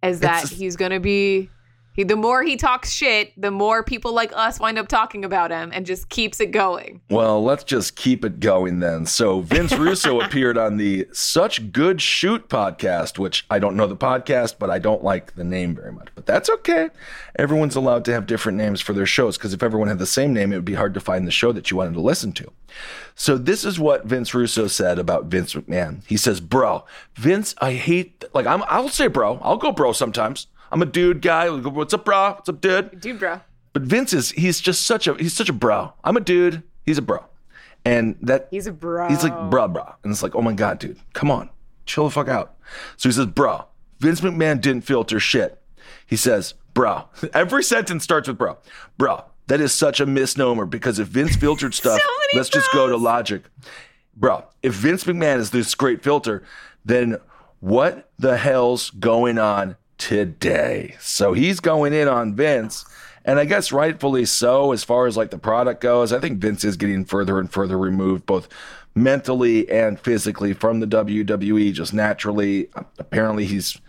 Is that It's- he's gonna be he the more he talks shit, the more people like us wind up talking about him and just keeps it going. Well, let's just keep it going then. So, Vince (laughs) Russo appeared on the Such Good Shoot podcast, which I don't know the podcast, but I don't like the name very much. But that's okay. Everyone's allowed to have different names for their shows because if everyone had the same name, it would be hard to find the show that you wanted to listen to. So, this is what Vince Russo said about Vince McMahon. He says, Bro, Vince, I hate, like, I'm, I'll say bro. I'll go bro sometimes. I'm a dude guy. What's up, bro? What's up, dude? Dude, bro. But Vince is he's just such a he's such a bro. I'm a dude. He's a bro, and that He's a bro. he's like bro, bro, and it's like oh my god, dude, come on, chill the fuck out. So he says, bro, Vince McMahon didn't filter shit. He says, bro. (laughs) Every sentence starts with bro, bro. That is such a misnomer because if Vince filtered (laughs) stuff, many let's just go to logic, bro. If Vince McMahon is this great filter, then what the hell's going on today? So he's going in on Vince. And I guess rightfully so, as far as like the product goes. I think Vince is getting further and further removed, both mentally and physically, from the WWE, just naturally. Apparently, he's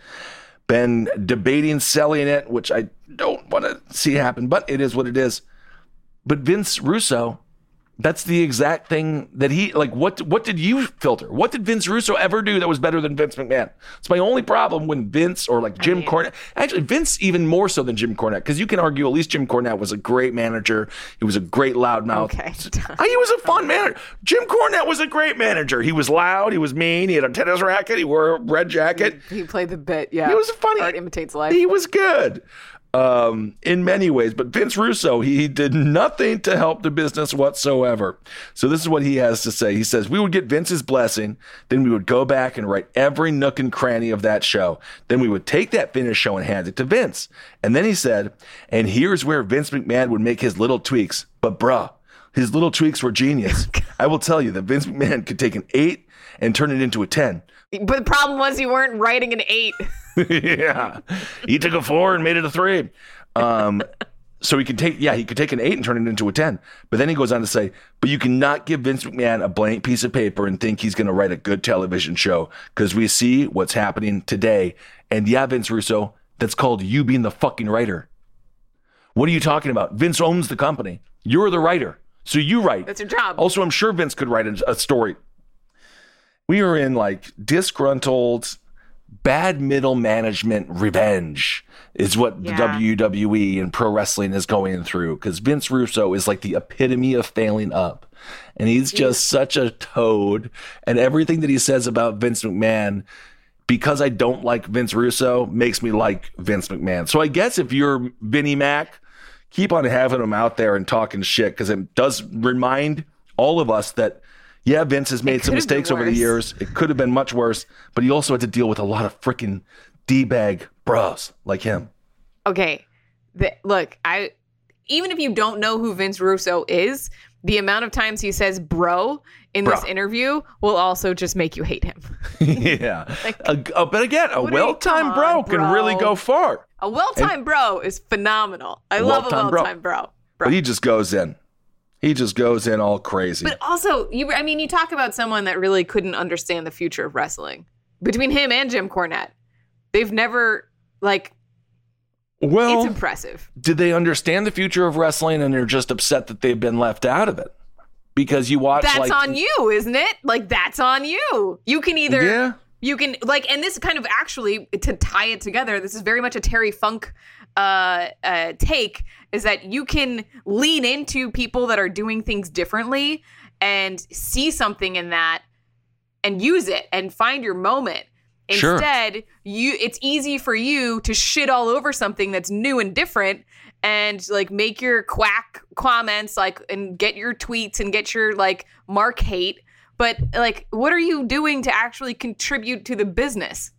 been debating selling it, which I don't want to see happen, but it is what it is. But Vince Russo, That's the exact thing that he like. What what did you filter? What did Vince Russo ever do that was better than Vince McMahon? It's my only problem when Vince or like Jim Cornette. Actually, Vince even more so than Jim Cornette because you can argue at least Jim Cornette was a great manager. He was a great loudmouth. Okay. He was a fun manager. Jim Cornette was a great manager. He was loud. He was mean. He had a tennis racket. He wore a red jacket. He played the bit. Yeah, He was funny. Art imitates life. He was good um, in many ways. But Vince Russo, he, he did nothing to help the business whatsoever. So this is what he has to say. He says, We would get Vince's blessing, then we would go back and write every nook and cranny of that show. Then we would take that finished show and hand it to Vince. And then he said, And here's where Vince McMahon would make his little tweaks. But bruh, his little tweaks were genius. (laughs) I will tell you that Vince McMahon could take an eight and turn it into a 10. But the problem was you weren't writing an eight. (laughs) (laughs) yeah. He took a four and made it a three. Um, so he could take, yeah, he could take an eight and turn it into a 10. But then he goes on to say, but you cannot give Vince McMahon a blank piece of paper and think he's going to write a good television show because we see what's happening today. And yeah, Vince Russo, that's called you being the fucking writer. What are you talking about? Vince owns the company. You're the writer. So you write. That's your job. Also, I'm sure Vince could write a, a story. We are in like disgruntled, bad middle management revenge, is what Yeah. the WWE and pro wrestling is going through. Because Vince Russo is like the epitome of failing up. And he's just such a toad. And everything that he says about Vince McMahon, because I don't like Vince Russo, makes me like Vince McMahon. So I guess if you're Vinnie Mac, keep on having him out there and talking shit because it does remind all of us that yeah, Vince has made some could have been mistakes over the years. It could have been much worse, but he also had to deal with a lot of freaking d bag bros like him. okay the, look i even if you don't know who vince russo is the amount of times he says bro in this interview will also just make you hate him (laughs) yeah, A- a- uh, but again, a you- well-timed come bro can really go far. a well-timed bro is phenomenal I love a well-timed bro. well-timed bro, But he just goes in. He just goes in all crazy. but also you i mean you talk about someone that really couldn't understand the future of wrestling between him and jim cornette they've never like well, it's impressive did they understand the future of wrestling and they're just upset that they've been left out of it? Because you watch that's like on you isn't it like that's on you you can either Yeah. you can like and this kind of actually to tie it together this is very much a terry funk uh, uh take is that you can lean into people that are doing things differently and see something in that and use it and find your moment. Sure. instead you it's easy for you to shit all over something that's new and different and like make your quack comments like and get your tweets and get your like mark hate. But like what are you doing to actually contribute to the business?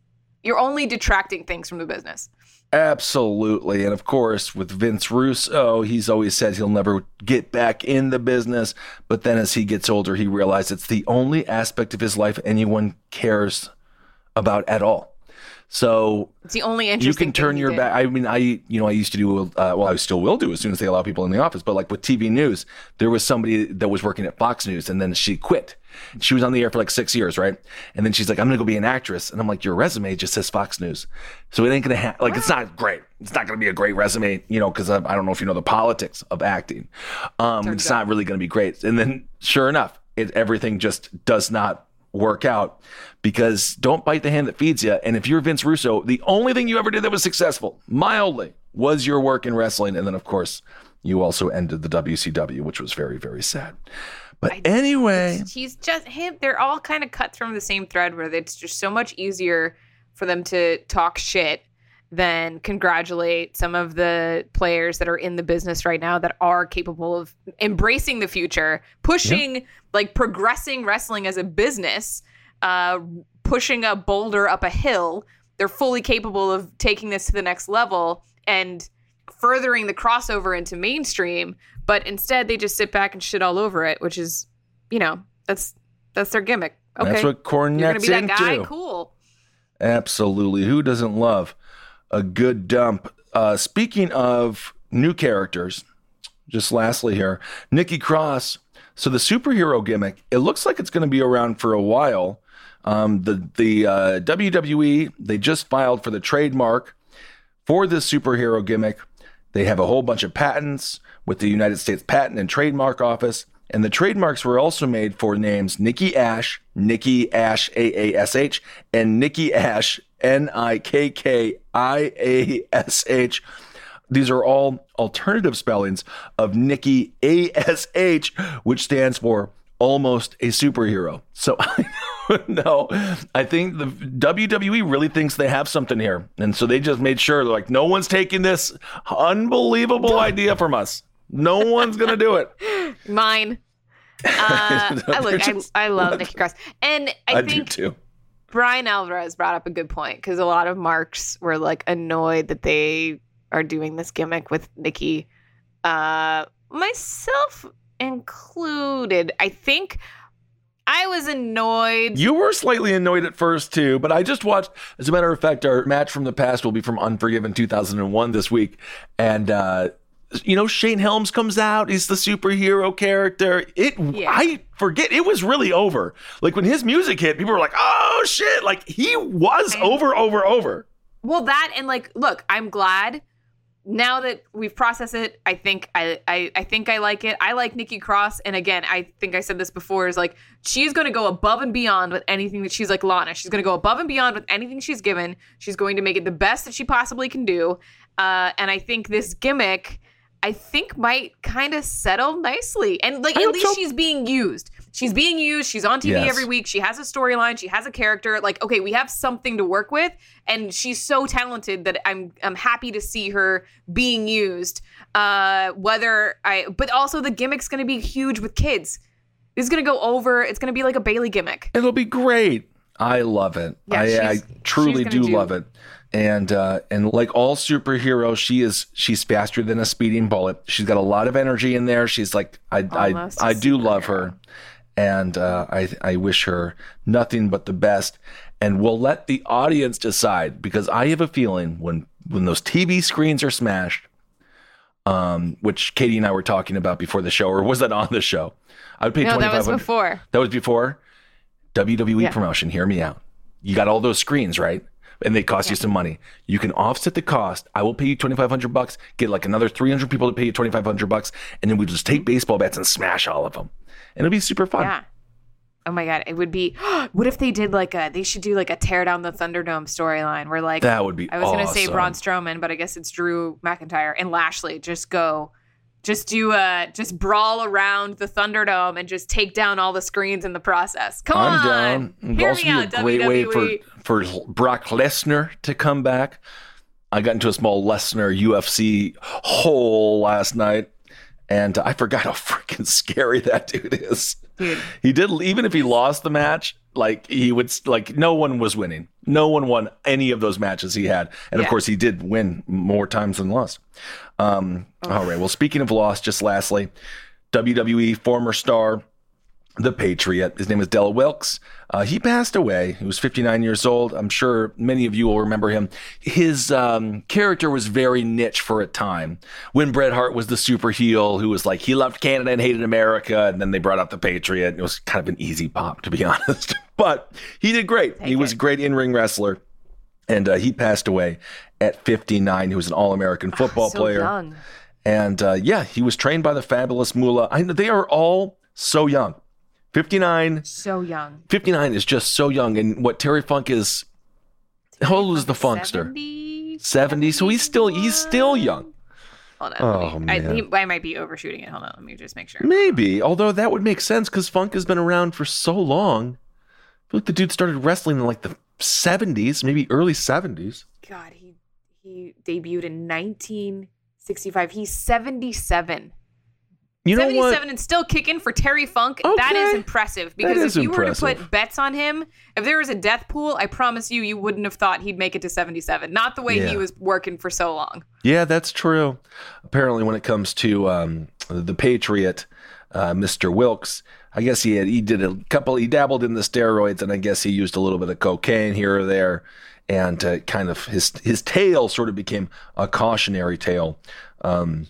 You're only detracting things from the business Absolutely. And of course, with Vince Russo, he's always said he'll never get back in the business. But then as he gets older, he realized it's the only aspect of his life anyone cares about at all. So it's the only you can turn your back. I mean, I you know I used to do uh, well. I still will do as soon as they allow people in the office. But like with TV news, there was somebody that was working at Fox News, and then she quit. She was on the air for like six years, right? And then she's like, "I'm gonna go be an actress," and I'm like, "Your resume just says Fox News, so it ain't gonna ha- like it's not great. It's not gonna be a great resume, you know, because I, I don't know if you know the politics of acting. Um, it's not really gonna be great." And then sure enough, it everything just does not work out because don't bite the hand that feeds you. And if you're Vince Russo, the only thing you ever did that was successful, mildly, was your work in wrestling. And then, of course, you also ended the WCW, which was very, very sad. But anyway, he's just him they're all kind of cut from the same thread where it's just so much easier for them to talk shit than congratulate some of the players that are in the business right now that are capable of embracing the future pushing like progressing wrestling as a business uh pushing a boulder up a hill. They're fully capable of taking this to the next level and furthering the crossover into mainstream but instead they just sit back and shit all over it which is you know that's that's their gimmick. Okay. That's what you're gonna be that guy? into. cool. Absolutely. Who doesn't love a good dump? Uh, speaking of new characters, just lastly here, Nikki Cross. So the superhero gimmick, it looks like it's going to be around for a while. Um, the the uh, WWE they just filed for the trademark for this superhero gimmick. They have a whole bunch of patents with the United States Patent and Trademark Office. And the trademarks were also made for names Nikki Ash, Nikki Ash A A S H, and Nikki Ash N I K K I A S H. These are all alternative spellings of Nikki A S H, which stands for almost a superhero. So (laughs) I no, I think the WWE really thinks they have something here. And so they just made sure, they're like, no one's taking this unbelievable (laughs) idea from us. No one's going to do it. Mine. Uh, (laughs) I look, I, I love Nikki Cross, and I, I think do too. Bryan Alvarez brought up a good point because a lot of marks were like annoyed that they are doing this gimmick with Nikki, uh, myself included. I think I was annoyed. You were slightly annoyed at first too, but I just watched. As a matter of fact, our match from the past will be from Unforgiven 2001 this week, and uh, you know Shane Helms comes out. He's the superhero character. It I forget it was really over. Like when his music hit, people were like, "Oh shit!" Like he was over, over, over. Well, that and like, look, I'm glad now that we've processed it. I think I, I, I think I like it. I like Nikki Cross, and again, I think I said this before. Is like she's going to go above and beyond with anything that she's like Lana. She's going to go above and beyond with anything she's given. She's going to make it the best that she possibly can do. Uh, and I think this gimmick. I think might kind of settle nicely. And like I at least so. she's being used. She's being used. She's on TV Yes. every week. She has a storyline. She has a character. Like, okay, we have something to work with. And she's so talented that I'm I'm happy to see her being used. Uh whether I but also the gimmick's gonna be huge with kids. This is gonna go over. It's gonna be like a Bayley gimmick. It'll be great. I love it. Yeah, I, I truly do, do- love it. And uh, and like all superheroes, she is she's faster than a speeding bullet. She's got a lot of energy in there. She's like I Almost I I do love her, and uh, I I wish her nothing but the best. And we'll let the audience decide because I have a feeling when when those TV screens are smashed, um, which Katy and I were talking about before the show, or was that on the show? I would pay No, twenty that was before. That was before WWE Yeah. promotion. Hear me out. You got all those screens, right? And they cost you some money. You can offset the cost. I will pay you twenty five hundred bucks. Get like another three hundred people to pay you twenty five hundred bucks, and then we just take baseball bats and smash all of them, and it'll be super fun. Yeah. Oh my god, it would be. (gasps) What if they did like a? They should do like a tear down the Thunderdome storyline where like That would be I was gonna say awesome. Braun Strowman, but I guess it's Drew McIntyre and Lashley. Just go, just do a just brawl around the Thunderdome and just take down all the screens in the process. Come I'm on, down. Hear also me out, a great way WWE. for for Brock Lesnar to come back. I got into a small Lesnar UFC hole last night, and I forgot how (laughs) freaking scary that dude is. Dude. He did even if he lost the match, like he would like no one was winning. No one won any of those matches he had, and of course he did win more times than lost. Um, all right. Well, speaking of loss, just lastly, WWE former star the Patriot. His name is Del Wilkes. Uh, he passed away. He was 59 years old. I'm sure many of you will remember him. His um, character was very niche for a time. When Bret Hart was the super heel who was like, he loved Canada and hated America, and then they brought out the Patriot. It was kind of an easy pop, to be (laughs) honest. but he did great. he was a great in ring wrestler. And uh, he passed away at 59. He was an All American football Ah, so player. young. And uh, yeah, he was trained by the fabulous Moolah. I know they are all so young. 59, So young. 59 is just so young. And what Terry Funk is, how old is the Funkster? 70? 70. So he's still he's still young. Hold on. Oh, me, I, he, I might be overshooting it. Hold on. Let me just make sure. Maybe, although that would make sense because Funk has been around for so long. I feel like the dude started wrestling in like the 70s, maybe early 70s. God, he he debuted in 1965. He's 77. You know 77 what? and still kicking for Terry Funk. That is impressive because is if you were to put bets on him, if there was a death pool, I promise you, you wouldn't have thought he'd make it to 77. Not the way Yeah. he was working for so long. Yeah, that's true. Apparently, when it comes to um, the Patriot, uh, Mr. Wilkes, I guess he had he did a couple. He dabbled in the steroids, and I guess he used a little bit of cocaine here or there, and uh, kind of his his tale sort of became a cautionary tale. Um,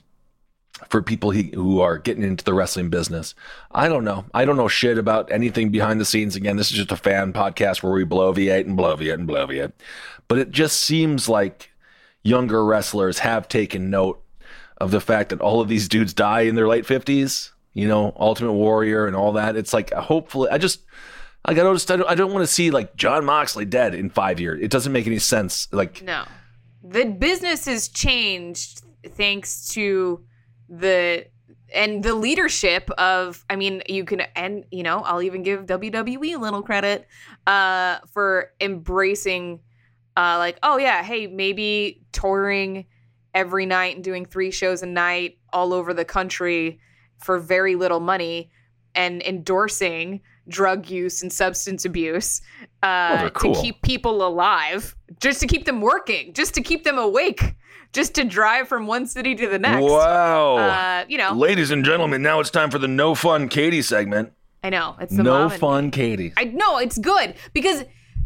for people who are getting into the wrestling business. I don't know. I don't know shit about anything behind the scenes. Again, this is just a fan podcast where we bloviate and bloviate and bloviate. But it just seems like younger wrestlers have taken note of the fact that all of these dudes die in their late 50s. you know, Ultimate Warrior and all that. It's like hopefully, I just like I noticed I don't, I don't want to see like Jon Moxley dead in five years. It doesn't make any sense. Like No. The business has changed thanks to the and the leadership of I mean, you can and you know, I'll even give WWE a little credit uh for embracing uh like, oh yeah, hey, maybe touring every night and doing three shows a night all over the country for very little money and endorsing drug use and substance abuse uh, cool. to keep people alive, just to keep them working, just to keep them awake, just to drive from one city to the next. wow, Uh, you know, ladies and gentlemen, now it's time for the No Fun Katy segment. I know it's the No mom and- Fun Katy. I know it's good because,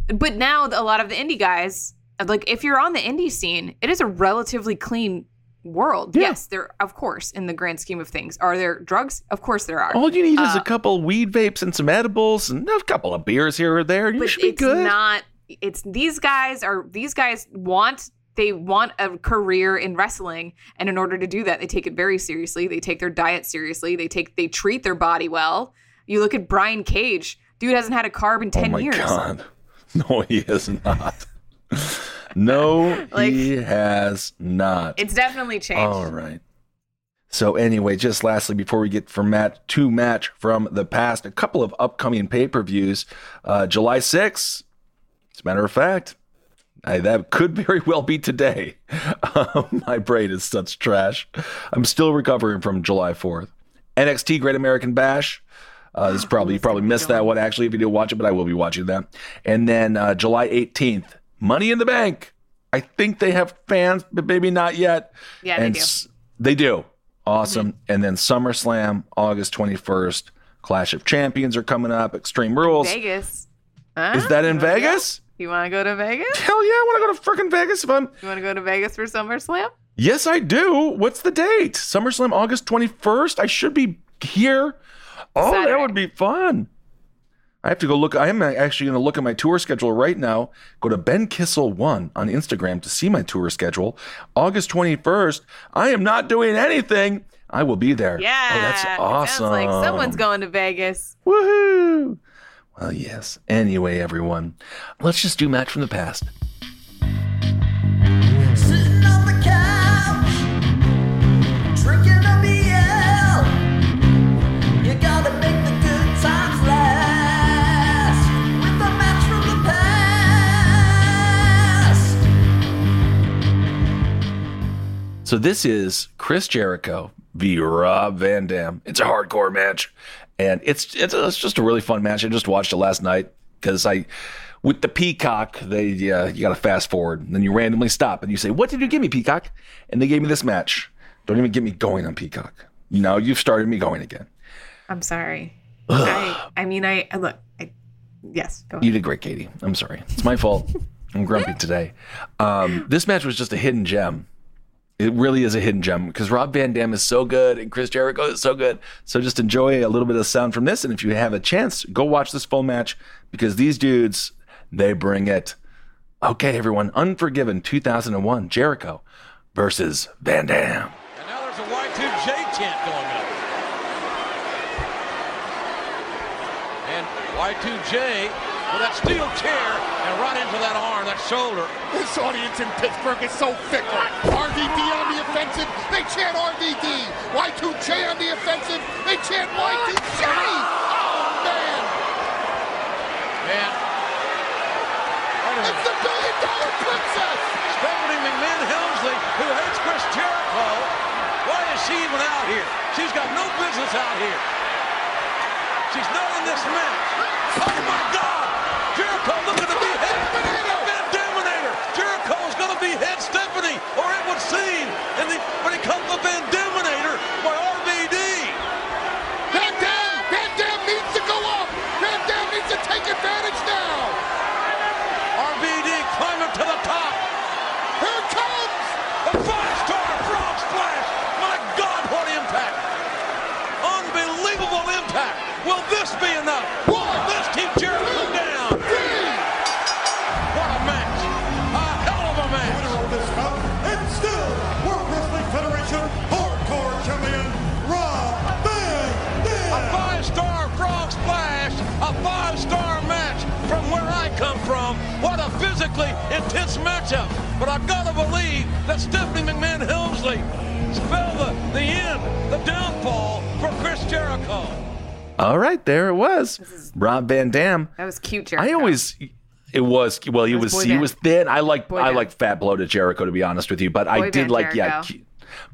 but now a lot of the indie guys, like if you're on the indie scene, it is a relatively clean world. Yes, there, of course, in the grand scheme of things, are there drugs? Of course, there are. All you need is Uh, a couple weed vapes and some edibles and a couple of beers here or there. You but should be it's good. not. It's these guys are these guys want they want a career in wrestling, and in order to do that, they take it very seriously. They take their diet seriously. They take they treat their body well. You look at Brian Cage. Dude hasn't had a carb in ten oh my years. god, (laughs) no, he has not. (laughs) no, (laughs) Like- he has not. It's definitely changed. All right. So anyway, just lastly, before we get from match to match from the past, a couple of upcoming pay-per-views. Uh, July 6th, as a matter of fact, I, that could very well be today. Um, (laughs) my brain is such trash. I'm still recovering from July 4th. NXT Great American Bash. Uh, this is probably you probably missed that one actually if you didn't watch it, but I will be watching that. And then uh, July 18th, Money in the Bank. I think they have fans, but maybe not yet. Yeah, they do. Mm-hmm. s- they do. Awesome. And then SummerSlam, August 21st. Clash of Champions are coming up. Extreme Rules. Vegas. Is that in Vegas? You want to go to Vegas? Hell yeah, I want to go to freaking Vegas if I'm. You want to go to Vegas for SummerSlam? Yes, I do. What's the date? SummerSlam, August 21st. I should be here. Oh, that would be fun. I have to go look. I am actually going to look at my tour schedule right now. Go to Ben Kissel one on Instagram to see my tour schedule. August 21st. I am not doing anything. I will be there. Yeah. Oh, that's awesome. Sounds like someone's going to Vegas. Woohoo! Well, yes. Anyway, everyone, let's just do match from the past. Sitting on the couch, drinking a BL. You gotta make the good times last with a match from the past. So this is Chris Jericho v. Rob Van Dam. It's a hardcore match, and it's it's, it's just a really fun match. I just watched it last night because I, with the Peacock, they uh, you got to fast forward, and then you randomly stop and you say, "What did you give me, Peacock?" And they gave me this match. Don't even get me going on Peacock. Now you've started me going again. I'm sorry. I, I mean, I I- look. I, yes, go ahead. You did great, Katy. I'm sorry. It's my fault. I'm grumpy (laughs) today. Um, this match was just a hidden gem. It really is a hidden gem because Rob Van Dam is so good and Chris Jericho is so good. So just enjoy a little bit of sound from this. And if you have a chance, go watch this full match because these dudes, they bring it. Okay, everyone. Unforgiven 2001 Jericho versus Van Dam. And now there's a Y2J chant going up. And Y2J with that steel chair and right into that arm, that shoulder. This audience in Pittsburgh is so fickle. RVD on the offensive, they chant RVD. Y2J on the offensive, they chant Y2J. Oh, man. And It's the billion dollar princess. Stephanie McMahon Helmsley, who hates Chris Jericho, why is she even out here? She's got no business out here. She's not in this match. Oh my God! Jericho looking to behead Van Daminator. Jericho is going to behead Stephanie, or it would seem, and the, when it comes to Van Daminator by RVD. Van Dam, Van Dam needs to go up. Van Dam needs to take advantage now. RVD climbing to the top. Here comes. A five-star frog splash. My God, what impact! Unbelievable impact. Will this be enough? Physically intense matchup. But I've got to believe that Stephanie McMahon Helmsley spelled the, the end, the downfall for Chris Jericho. All right, there it was. Rob Van Dam. That was cute, Jericho. I always it was well he It was was, he band. was thin. I like Boy I like fat bloated Jericho to be honest with you, but I did like yeah Jericho. cu-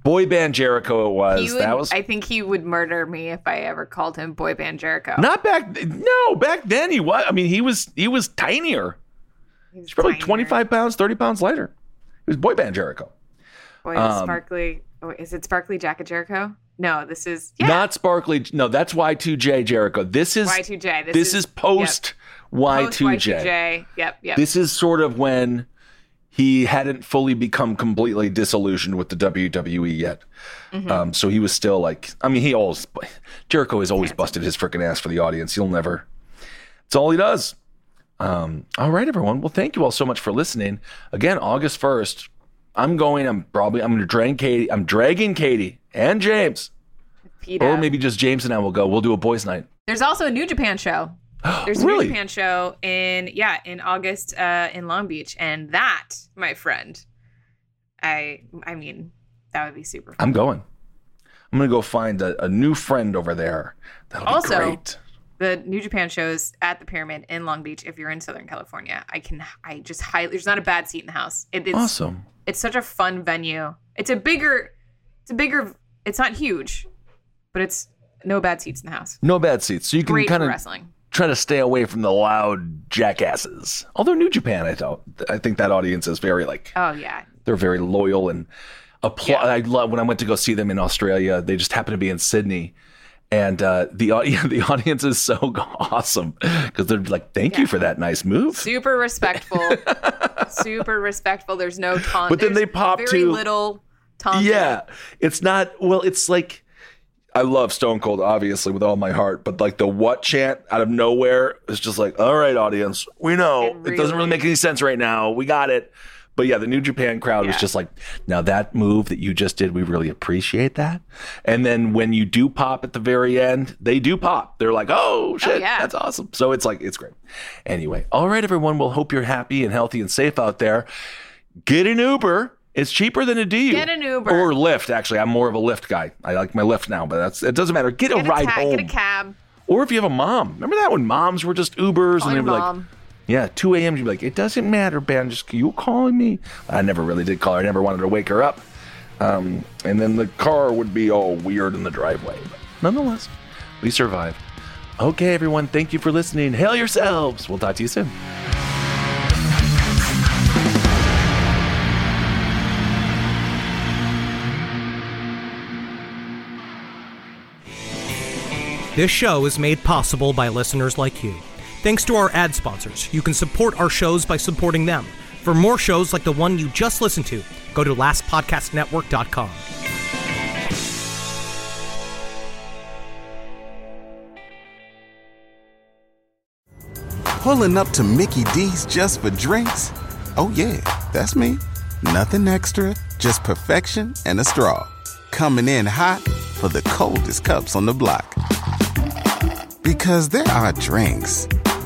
boy band Jericho it was. Would, that was I think he would murder me if I ever called him Boy Band Jericho. not back no, back then he was I mean he was he was tinier. He's probably tinier. 25 pounds, 30 pounds lighter. He was boy band Jericho. Boy, um, Sparkly. Oh, is it Sparkly Jacket Jericho? No, this is yeah. Not sparkly. No, that's Y2J Jericho. This is Y2J. This, This, is, post Post Y2J. Y2J. Yep, yep. This is sort of when he hadn't fully become completely disillusioned with the WWE yet. Mhm. Um, so he was still like, I mean, he always, Jericho has always busted his freaking ass for the audience. He'll never, it's all he does. Um, all right, everyone. Well, thank you all so much for listening. Again, August 1st, I'm going, I'm probably, I'm going to drag Katy, I'm dragging Katy and James, PETA. or maybe just James and I will go. We'll do a boys' night. There's also a New Japan show. (gasps) There's a Really? New Japan show in yeah in August uh, in Long Beach, and that, my friend, I I mean that would be super. fun. I'm going. I'm going to go find a, a new friend over there. That'll be Also, great. The New Japan shows at the Pyramid in Long Beach. If you're in Southern California, I can I just highly. There's not a bad seat in the house. It is Awesome. It's such a fun venue. It's a bigger. It's a bigger. It's not huge, but it's no bad seats in the house. No bad seats. So you can kind of wrestling. try to stay away from the loud jackasses. Although New Japan, I don't. I think that audience is very like Oh yeah, they're very loyal and applaud. I love when I went to go see them in Australia. They just happened to be in Sydney, and uh, the au- (laughs) the audience is so (laughs) awesome because they're like, "Thank you for that nice move." super respectful. (laughs) super respectful. There's no taunt. But then There's they pop very to- little taunt. Yeah, it's not. Well, it's like I love Stone Cold, obviously, with all my heart. But like the what chant out of nowhere is just like, all right, audience, we know it, doesn't really make any sense right now. We got it. But yeah, the New Japan crowd was just like, now that move that you just did, we really appreciate that. And then when you do pop at the very end, they do pop. They're like, oh, oh shit, yeah. that's awesome. So it's like, it's great. Anyway, all right, everyone. We'll hope you're happy and healthy and safe out there. Get an Uber. It's cheaper than a D. Get an Uber. Or Lyft, actually. I'm more of a Lyft guy. I like my Lyft now, but that's it doesn't matter. Get, Get a ride ta- home. Get a cab. Or if you have a mom. Remember that when moms were just Ubers Call and they were like. Yeah, 2 a.m. You'd be like, it doesn't matter, Ben. Just you calling me. I never really did call her. I never wanted to wake her up. Um, and then the car would be all weird in the driveway. But nonetheless, we survived. Okay, everyone. Thank you for listening. Hail yourselves. We'll talk to you soon. This show is made possible by listeners like you. Thanks to our ad sponsors, you can support our shows by supporting them. For more shows like the one you just listened to, go to lastpodcastnetwork.com. Pulling up to Mickey D's just for drinks? Oh, yeah, that's me. Nothing extra, just perfection and a straw. Coming in hot for the coldest cups on the block. Because there are drinks,